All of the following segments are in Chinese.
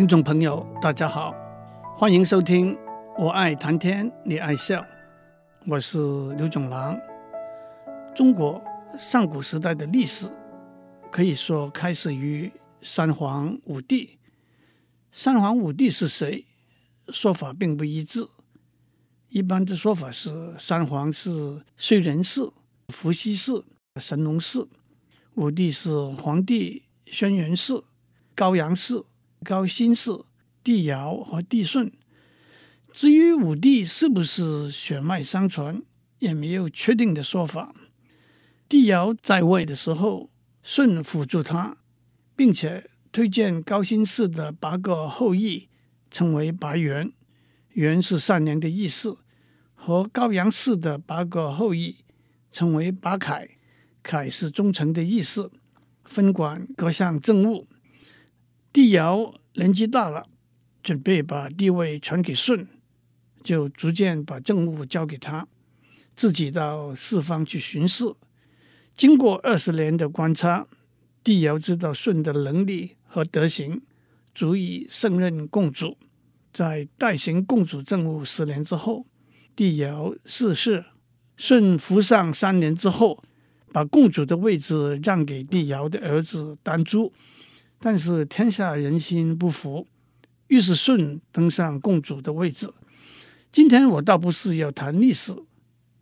听众朋友，大家好，欢迎收听《我爱谈天，你爱笑》，我是刘总郎。中国上古时代的历史可以说开始于三皇五帝。三皇五帝是谁？说法并不一致。一般的说法是，三皇是燧人氏、伏羲氏、神农氏；五帝是黄帝、轩辕氏、高阳氏。高辛氏、帝尧和帝舜。至于五帝是不是血脉相传，也没有确定的说法。帝尧在位的时候，舜辅助他，并且推荐高辛氏的八个后裔，称为八元。元是善良的意思。和高阳氏的八个后裔，称为八楷。楷是忠诚的意思。分管各项政务。帝尧年纪大了，准备把帝位传给舜，就逐渐把政务交给他，自己到四方去巡视。经过二十年的观察，帝尧知道舜的能力和德行，足以胜任共主。在代行共主政务十年之后，帝尧逝世。舜服上三年之后，把共主的位置让给帝尧的儿子丹朱。但是天下人心不服，于是舜登上共主的位置。今天我倒不是要谈历史，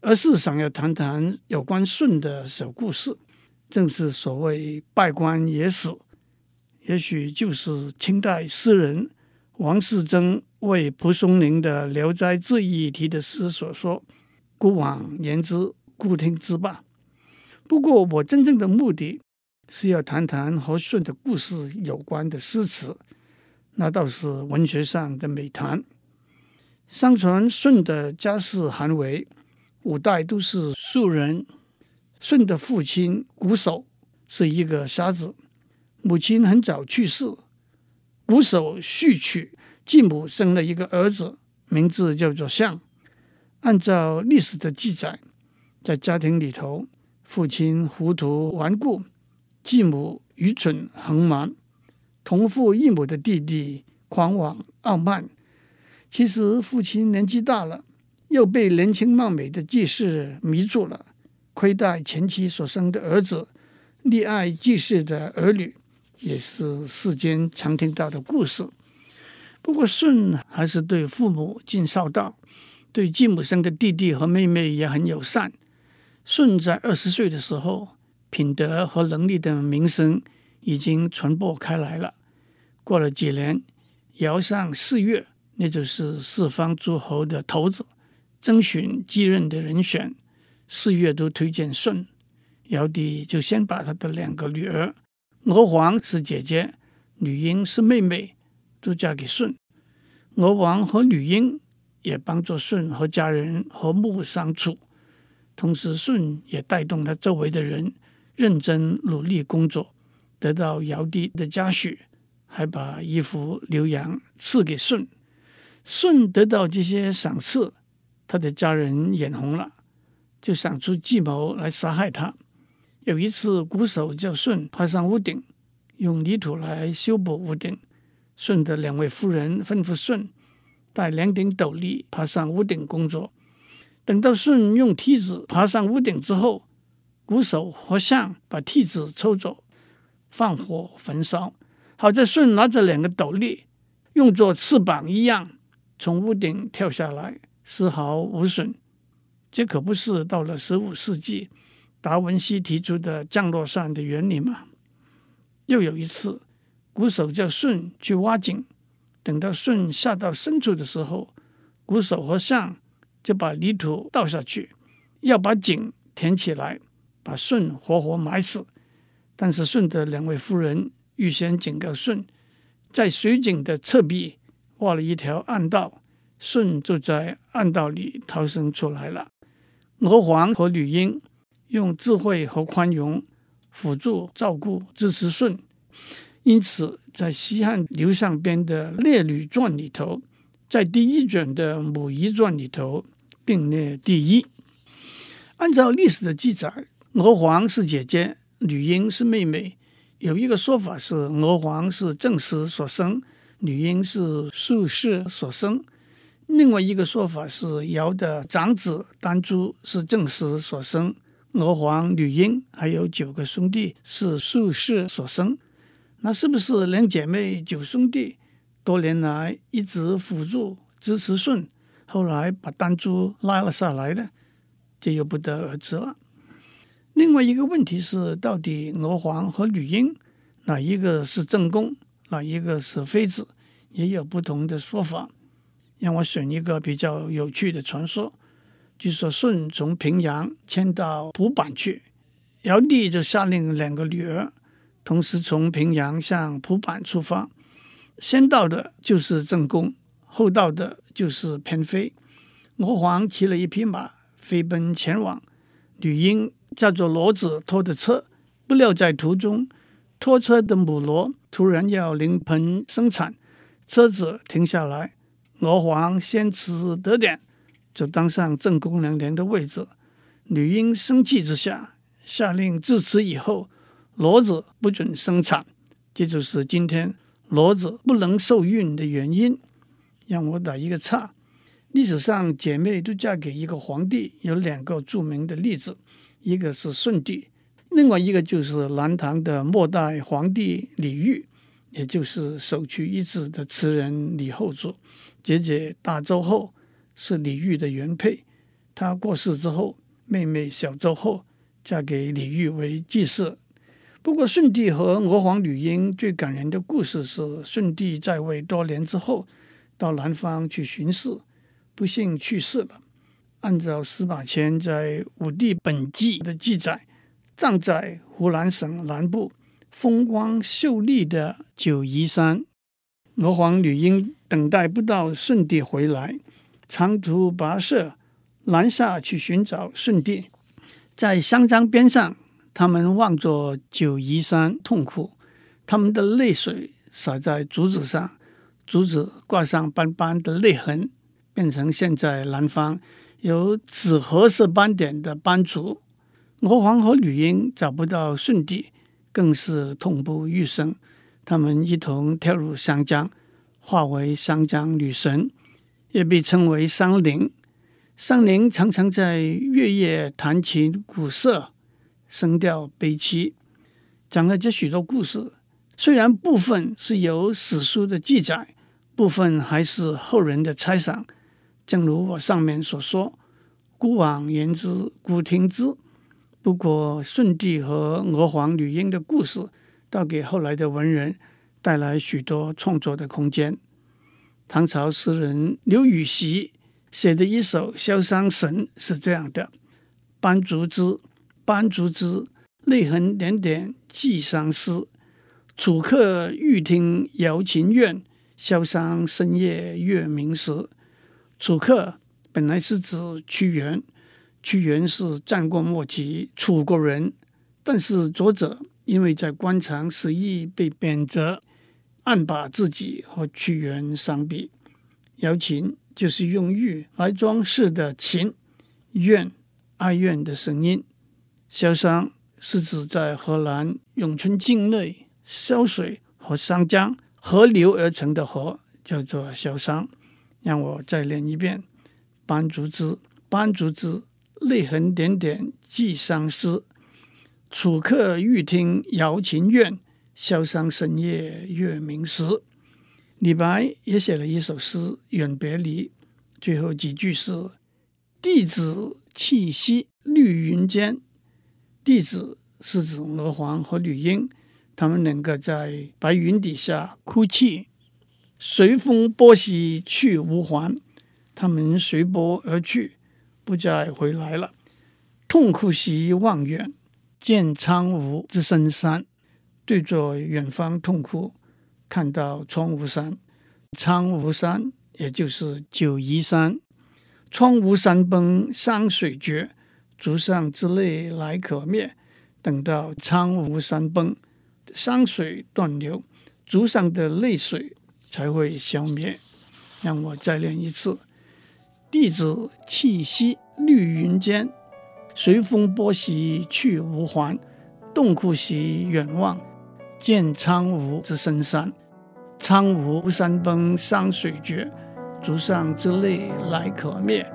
而是想要谈谈有关舜的小故事，正是所谓“稗官野史”，也许就是清代诗人王士禛为蒲松龄的《聊斋志异》题的诗所说：“故往言之，故听之吧。”不过，我真正的目的。是要谈谈和舜的故事有关的诗词，那倒是文学上的美谈。相传舜的家世寒微，五代都是庶人。舜的父亲瞽叟是一个瞎子，母亲很早去世。瞽叟续娶，继母生了一个儿子，名字叫做象。按照历史的记载，在家庭里头，父亲糊涂顽固。继母愚蠢横蛮，同父异母的弟弟狂妄傲慢。其实父亲年纪大了，又被年轻貌美的继室迷住了，亏待前妻所生的儿子，溺爱继室的儿女，也是世间常听到的故事。不过舜还是对父母尽孝道，对继母生的弟弟和妹妹也很友善。舜在二十岁的时候，品德和能力的名声已经传播开来了。过了几年，尧上四岳，那就是四方诸侯的头子，征询继任的人选，四岳都推荐舜。尧帝就先把他的两个女儿，娥皇是姐姐，女英是妹妹，都嫁给舜。娥皇和女英也帮助舜和家人和睦相处，同时舜也带动他周围的人。认真努力工作，得到尧帝的嘉许，还把衣服、牛羊赐给舜。舜得到这些赏赐，他的家人眼红了，就想出计谋来杀害他。有一次，瞽叟叫舜爬上屋顶，用泥土来修补屋顶。舜的两位夫人吩咐舜带两顶斗笠爬上屋顶工作。等到舜用梯子爬上屋顶之后，鼓手和象把梯子抽走，放火焚烧。好在舜拿着两个斗笠，用作翅膀一样，从屋顶跳下来，丝毫无损。这可不是到了十五世纪，达文西提出的降落伞的原理吗？又有一次，鼓手叫舜去挖井，等到舜下到深处的时候，鼓手和象就把泥土倒下去，要把井填起来。把舜活活埋死，但是舜的两位夫人预先警告舜，在水井的侧壁挖了一条暗道，舜就在暗道里逃生出来了。娥皇和女英用智慧和宽容辅助照顾支持舜，因此在西汉刘向编的《列女传》里头，在第一卷的《母仪传》里头并列第一。按照历史的记载。娥皇是姐姐，女英是妹妹。有一个说法是，娥皇是正室所生，女婴是术士所生；另外一个说法是尧的长子丹朱是正室所生，娥皇女婴还有九个兄弟是术士所生。那是不是两姐妹九兄弟多年来一直辅助支持舜，后来把丹朱拉了下来呢？这又不得而知了。另外一个问题是，到底娥皇和女英哪一个是正宫，哪一个是妃子，也有不同的说法。让我选一个比较有趣的传说：据说舜从平阳迁到蒲坂去，尧帝就下令两个女儿同时从平阳向蒲坂出发，先到的就是正宫，后到的就是偏妃。娥皇骑了一匹马飞奔前往，女婴。叫做骡子拖的车，不料在途中，拖车的母骡突然要临盆生产，车子停下来，娥皇先辞得点，就当上正宫娘娘的位置。女婴生气之下，下令自此以后，骡子不准生产，这就是今天骡子不能受孕的原因。让我打一个岔，历史上姐妹都嫁给一个皇帝，有两个著名的例子。一个是舜帝，另外一个就是南唐的末代皇帝李煜，也就是首屈一指的词人李后主。姐姐大周后是李煜的原配，她过世之后，妹妹小周后嫁给李煜为继室。不过，舜帝和娥皇女英最感人的故事是，舜帝在位多年之后，到南方去巡视，不幸去世了。按照司马迁在《武帝本纪》的记载，葬在湖南省南部风光秀丽的九嶷山。娥皇女英等待不到舜帝回来，长途跋涉南下去寻找舜帝。在香樟边上，他们望着九嶷山痛哭，他们的泪水洒在竹子上，竹子挂上斑斑的泪痕，变成现在南方。有紫褐色斑点的斑竹，娥皇和女婴找不到舜帝，更是痛不欲生。他们一同跳入湘江，化为湘江女神，也被称为桑灵。桑灵常常在月夜弹琴鼓瑟，声调悲凄。讲了这许多故事，虽然部分是由史书的记载，部分还是后人的猜想。正如我上面所说，古往言之，古听之。不过，舜帝和娥皇女英的故事，倒给后来的文人带来许多创作的空间。唐朝诗人刘禹锡写的一首《潇湘神》是这样的：“斑竹枝，斑竹枝，泪痕点点寄相思。楚客欲听瑶琴怨，潇湘深夜月明时。”楚客本来是指屈原，屈原是战国末期楚国人，但是作者因为在官场失意被贬谪，暗把自己和屈原相比。瑶琴就是用玉来装饰的琴，怨哀怨的声音。潇湘是指在河南永春境内潇水和湘江合流而成的河，叫做潇湘。让我再念一遍：斑竹枝，斑竹枝，泪痕点点寄相思。楚客欲听瑶琴怨，潇湘深夜月明时。李白也写了一首诗《远别离》，最后几句是：弟子气息绿云间。弟子是指娥皇和女婴，他们两个在白云底下哭泣。随风波兮去无还，他们随波而去，不再回来了。痛哭兮望远，见苍梧之深山。对着远方痛哭，看到苍梧山。苍梧山也就是九嶷山。苍梧山崩山水绝，竹上之泪来可灭。等到苍梧山崩，山水断流，竹上的泪水。才会消灭。让我再练一次：弟子气息绿云间，随风波兮去无还。洞窟兮远望，见苍梧之深山。苍梧山崩山水绝，竹上之泪来可灭。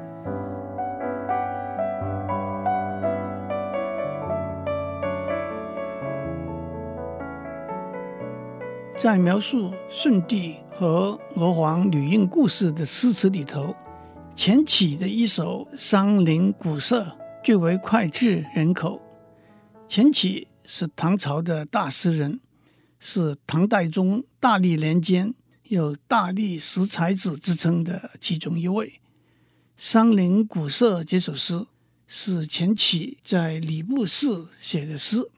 在描述舜帝和娥皇女英故事的诗词里头，钱起的一首《山林古色》最为脍炙人口。钱起是唐朝的大诗人，是唐代中大历年间有“大历十才子”之称的其中一位。《山林古色》这首诗是钱起在礼部侍写的诗，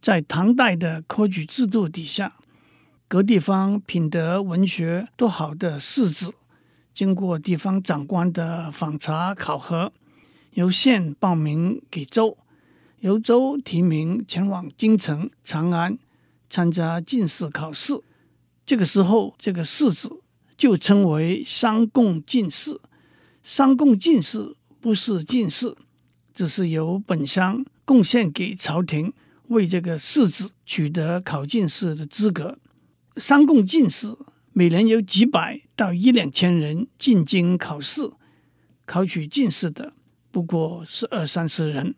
在唐代的科举制度底下。各地方品德文学都好的士子，经过地方长官的访查考核，由县报名给州，由州提名前往京城长安参加进士考试。这个时候，这个士子就称为商贡进士。商贡进士不是进士，只是由本乡贡献给朝廷，为这个士子取得考进士的资格。三贡进士，每年有几百到一两千人进京考试，考取进士的不过是二三十人。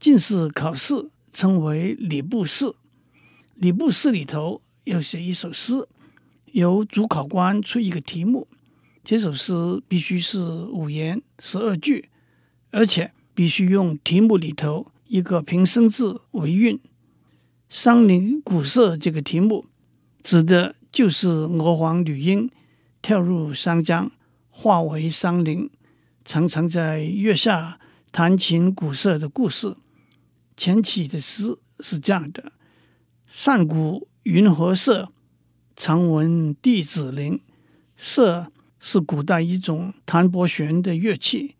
进士考试称为礼部试，礼部试里头要写一首诗，由主考官出一个题目，这首诗必须是五言十二句，而且必须用题目里头一个平声字为韵。山林古色这个题目。指的就是娥皇女英跳入桑江，化为桑林，常常在月下弹琴古色的故事。前起的诗是这样的：上古云和色，常闻弟子灵。瑟是古代一种弹拨弦的乐器，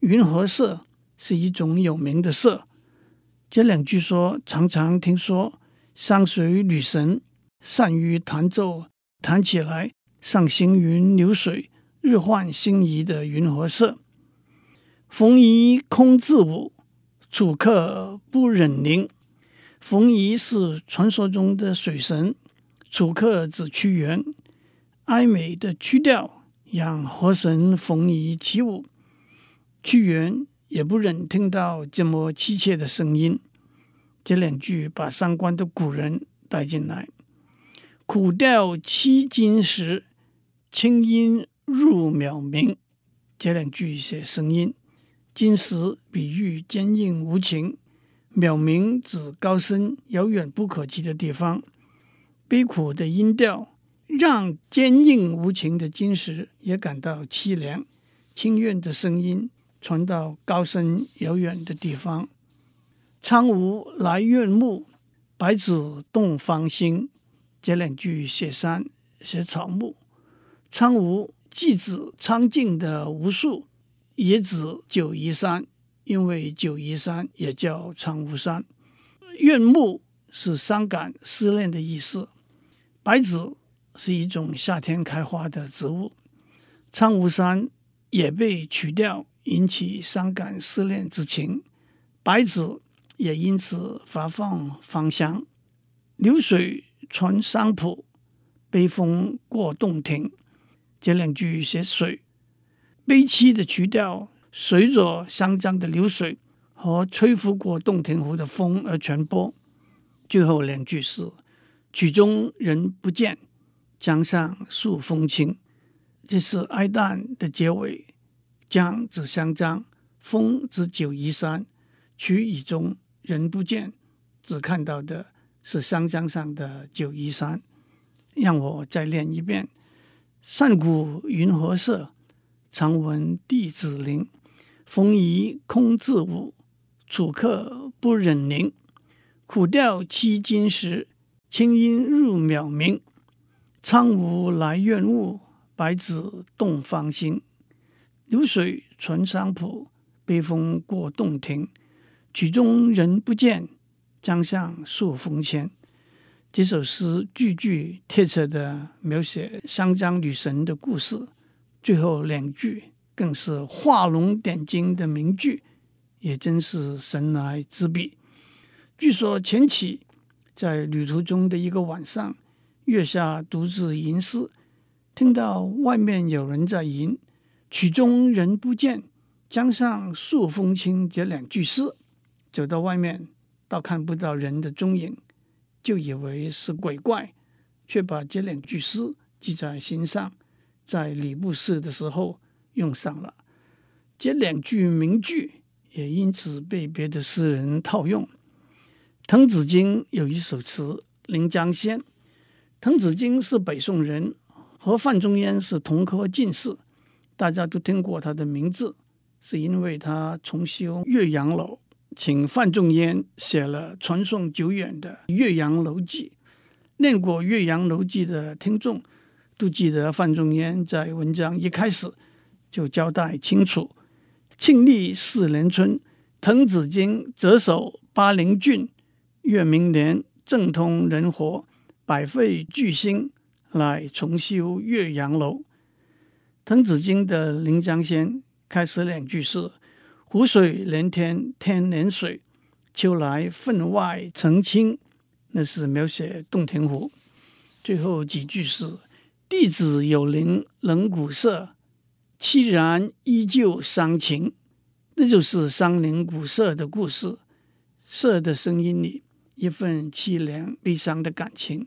云和色是一种有名的色。这两句说，常常听说山水女神。善于弹奏，弹起来像行云流水、日换星移的云和色。冯夷空自舞，楚客不忍宁。冯夷是传说中的水神，楚客指屈原。哀美的曲调让河神冯夷起舞，屈原也不忍听到这么凄切的声音。这两句把相关的古人带进来。苦调凄金石，清音入渺冥。这两句写声音，金石比喻坚硬无情，渺冥指高深遥远不可及的地方。悲苦的音调让坚硬无情的金石也感到凄凉，清怨的声音传到高深遥远的地方。苍梧来怨木，白子动芳心。这两句写山写草木，苍梧既指苍劲的梧树，也指九嶷山，因为九嶷山也叫苍梧山。怨木是伤感思念的意思，白子是一种夏天开花的植物，苍梧山也被取掉引起伤感思念之情，白子也因此发放芳香。流水传桑浦，悲风过洞庭。这两句写水，悲凄的曲调随着湘江的流水和吹拂过洞庭湖的风而传播。最后两句是曲中人不见，江上数风清。这是哀叹的结尾。江指湘江，风指九嶷山，曲以中人不见，只看到的。是湘江上的九嶷山，让我再念一遍：上古云和色，常闻弟子伶。冯夷空自舞，楚客不忍宁。苦调凄金石，清音入渺冥。苍梧来怨雾，白子动芳心。流水传桑浦，悲风过洞庭。曲终人不见。江上数风清，这首诗句句贴切地描写湘江女神的故事，最后两句更是画龙点睛的名句，也真是神来之笔。据说钱起在旅途中的一个晚上，月下独自吟诗，听到外面有人在吟“曲终人不见，江上数风清”这两句诗，走到外面，倒看不到人的踪影，就以为是鬼怪，却把这两句诗记在心上，在礼部试的时候用上了。这两句名句也因此被别的诗人套用。滕子京有一首词《临江仙》，滕子京是北宋人，和范仲淹是同科进士，大家都听过他的名字，是因为他重修岳阳楼，请范仲淹写了传颂久远的《岳阳楼记》。念过《岳阳楼记》的听众都记得，范仲淹在文章一开始就交代清楚。庆历四年春，滕子京谪守巴陵郡，越明年，政通人和，百废具兴，乃重修岳阳楼。滕子京的《临江仙》开始两句是“湖水连天，天连水，秋来分外澄清”，那是描写洞庭湖。最后几句是“弟子有灵能鼓瑟。”凄然依旧伤情，那就是伤灵鼓瑟的故事。瑟的声音里一份凄凉悲伤的感情。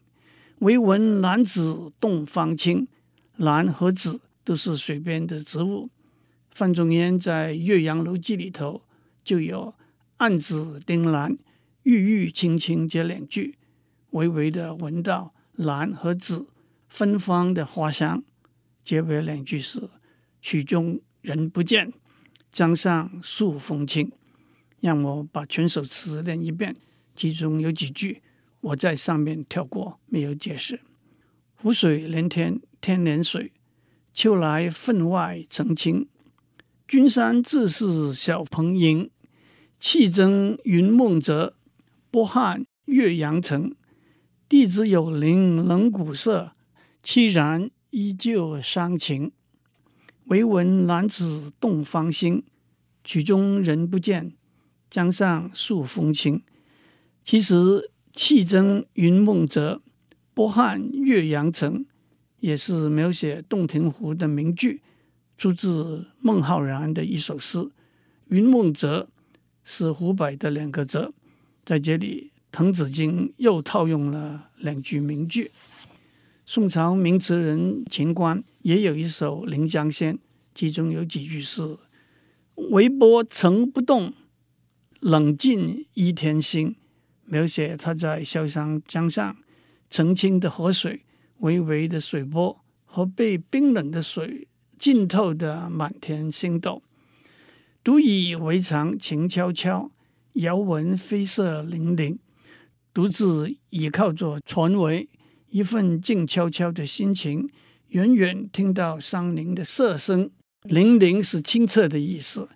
唯闻兰子动芳清，兰和子都是水边的植物。范仲淹在《岳阳楼记》里头就有“暗子丁兰，郁郁青青”这两句，微微的闻到兰和紫芬芳的花香。结尾两句是。曲终人不见，江上数风清。让我把全首词念一遍，其中有几句我在上面跳过，没有解释。湖水连天，天连水，秋来分外澄清。君山自是小蓬瀛，气蒸云梦泽，波撼岳阳城。地之有灵能鼓瑟，凄然依旧伤情。唯闻兰子动芳心，曲终人不见，江上数风清。其实气蒸云梦泽，波撼岳阳城，也是描写洞庭湖的名句，出自孟浩然的一首诗。云梦泽是湖北的两个泽，在这里滕子京又套用了两句名句。宋朝名词人秦观也有一首《临江仙》。其中有几句是“微波曾不动，冷尽依天星”，描写他在潇湘江上，澄清的河水、微微的水波和被冰冷的水浸透的满天星斗。独以为常静悄悄，遥闻飞色粼粼。独自倚靠着船桅，一份静悄悄的心情，远远听到山林的瑟声。粼粼是清澈的意思，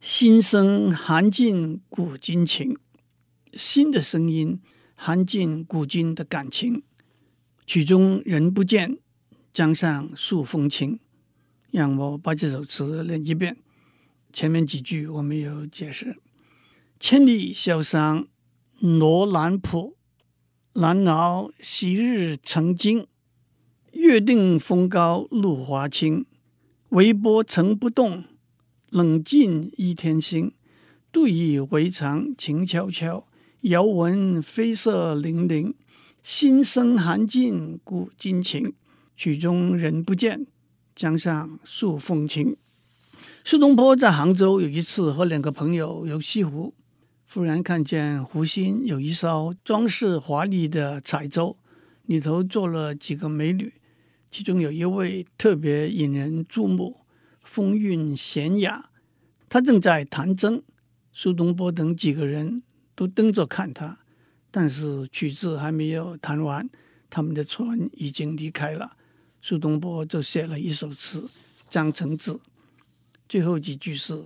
心声含尽古今情，心的声音含尽古今的感情。曲终人不见，江上数风清。让我把这首词念一遍，前面几句我没有解释。千里潇湘罗兰浦，难熬昔日曾经。月定风高路华清。微波曾不动，冷尽一天星。独以为常静悄悄，遥闻飞色粼粼。心生寒尽古今情，曲终人不见，江上数风清。苏东坡在杭州有一次和两个朋友游西湖，忽然看见湖心有一艘装饰华丽的彩舟，里头坐了几个美女。其中有一位特别引人注目，风韵娴雅，她正在弹筝。苏东坡等几个人都瞪着看他，但是曲子还没有弹完，他们的船已经离开了。苏东坡就写了一首词《江城子》，最后几句是：“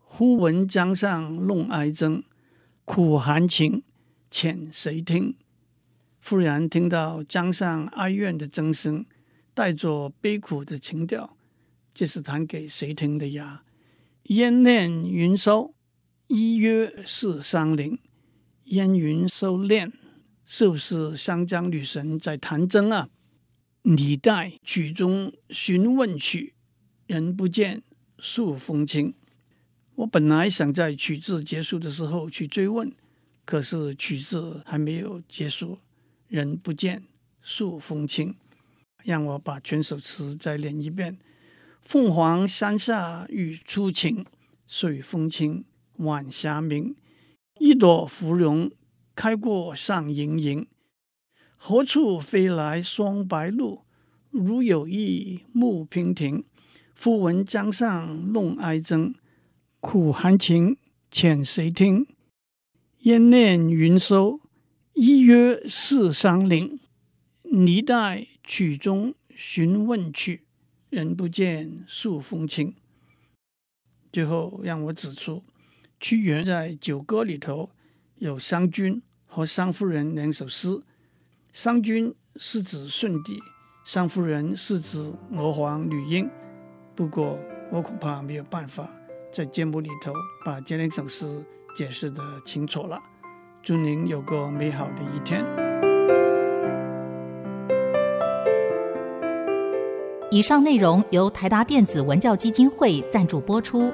忽闻江上弄哀筝，苦含情，遣谁听？”忽然听到江上哀怨的筝声。带着悲苦的情调，这是弹给谁听的呀？烟念云收，依约是山林。烟云收敛，是不是湘江女神在弹筝啊？李代曲中询问曲，人不见，树风清。我本来想在曲子结束的时候去追问，可是曲子还没有结束，人不见，树风清。让我把全首词再练一遍：凤凰山下雨初晴，水风清，晚霞明。一朵芙蓉开过上盈盈，何处飞来双白鹭？如有意慕娉婷。忽闻江上弄哀筝，苦含情，遣谁听？烟念云收，一约四山林。李代曲中寻问曲，人不见，数风清。最后让我指出。屈原在《九歌》里头有商君和商夫人两首诗，商君是指舜帝，商夫人是指娥皇女英。不过我恐怕没有办法在节目里头把这两首诗解释得清楚了。祝您有个美好的一天。以上内容由台达电子文教基金会赞助播出。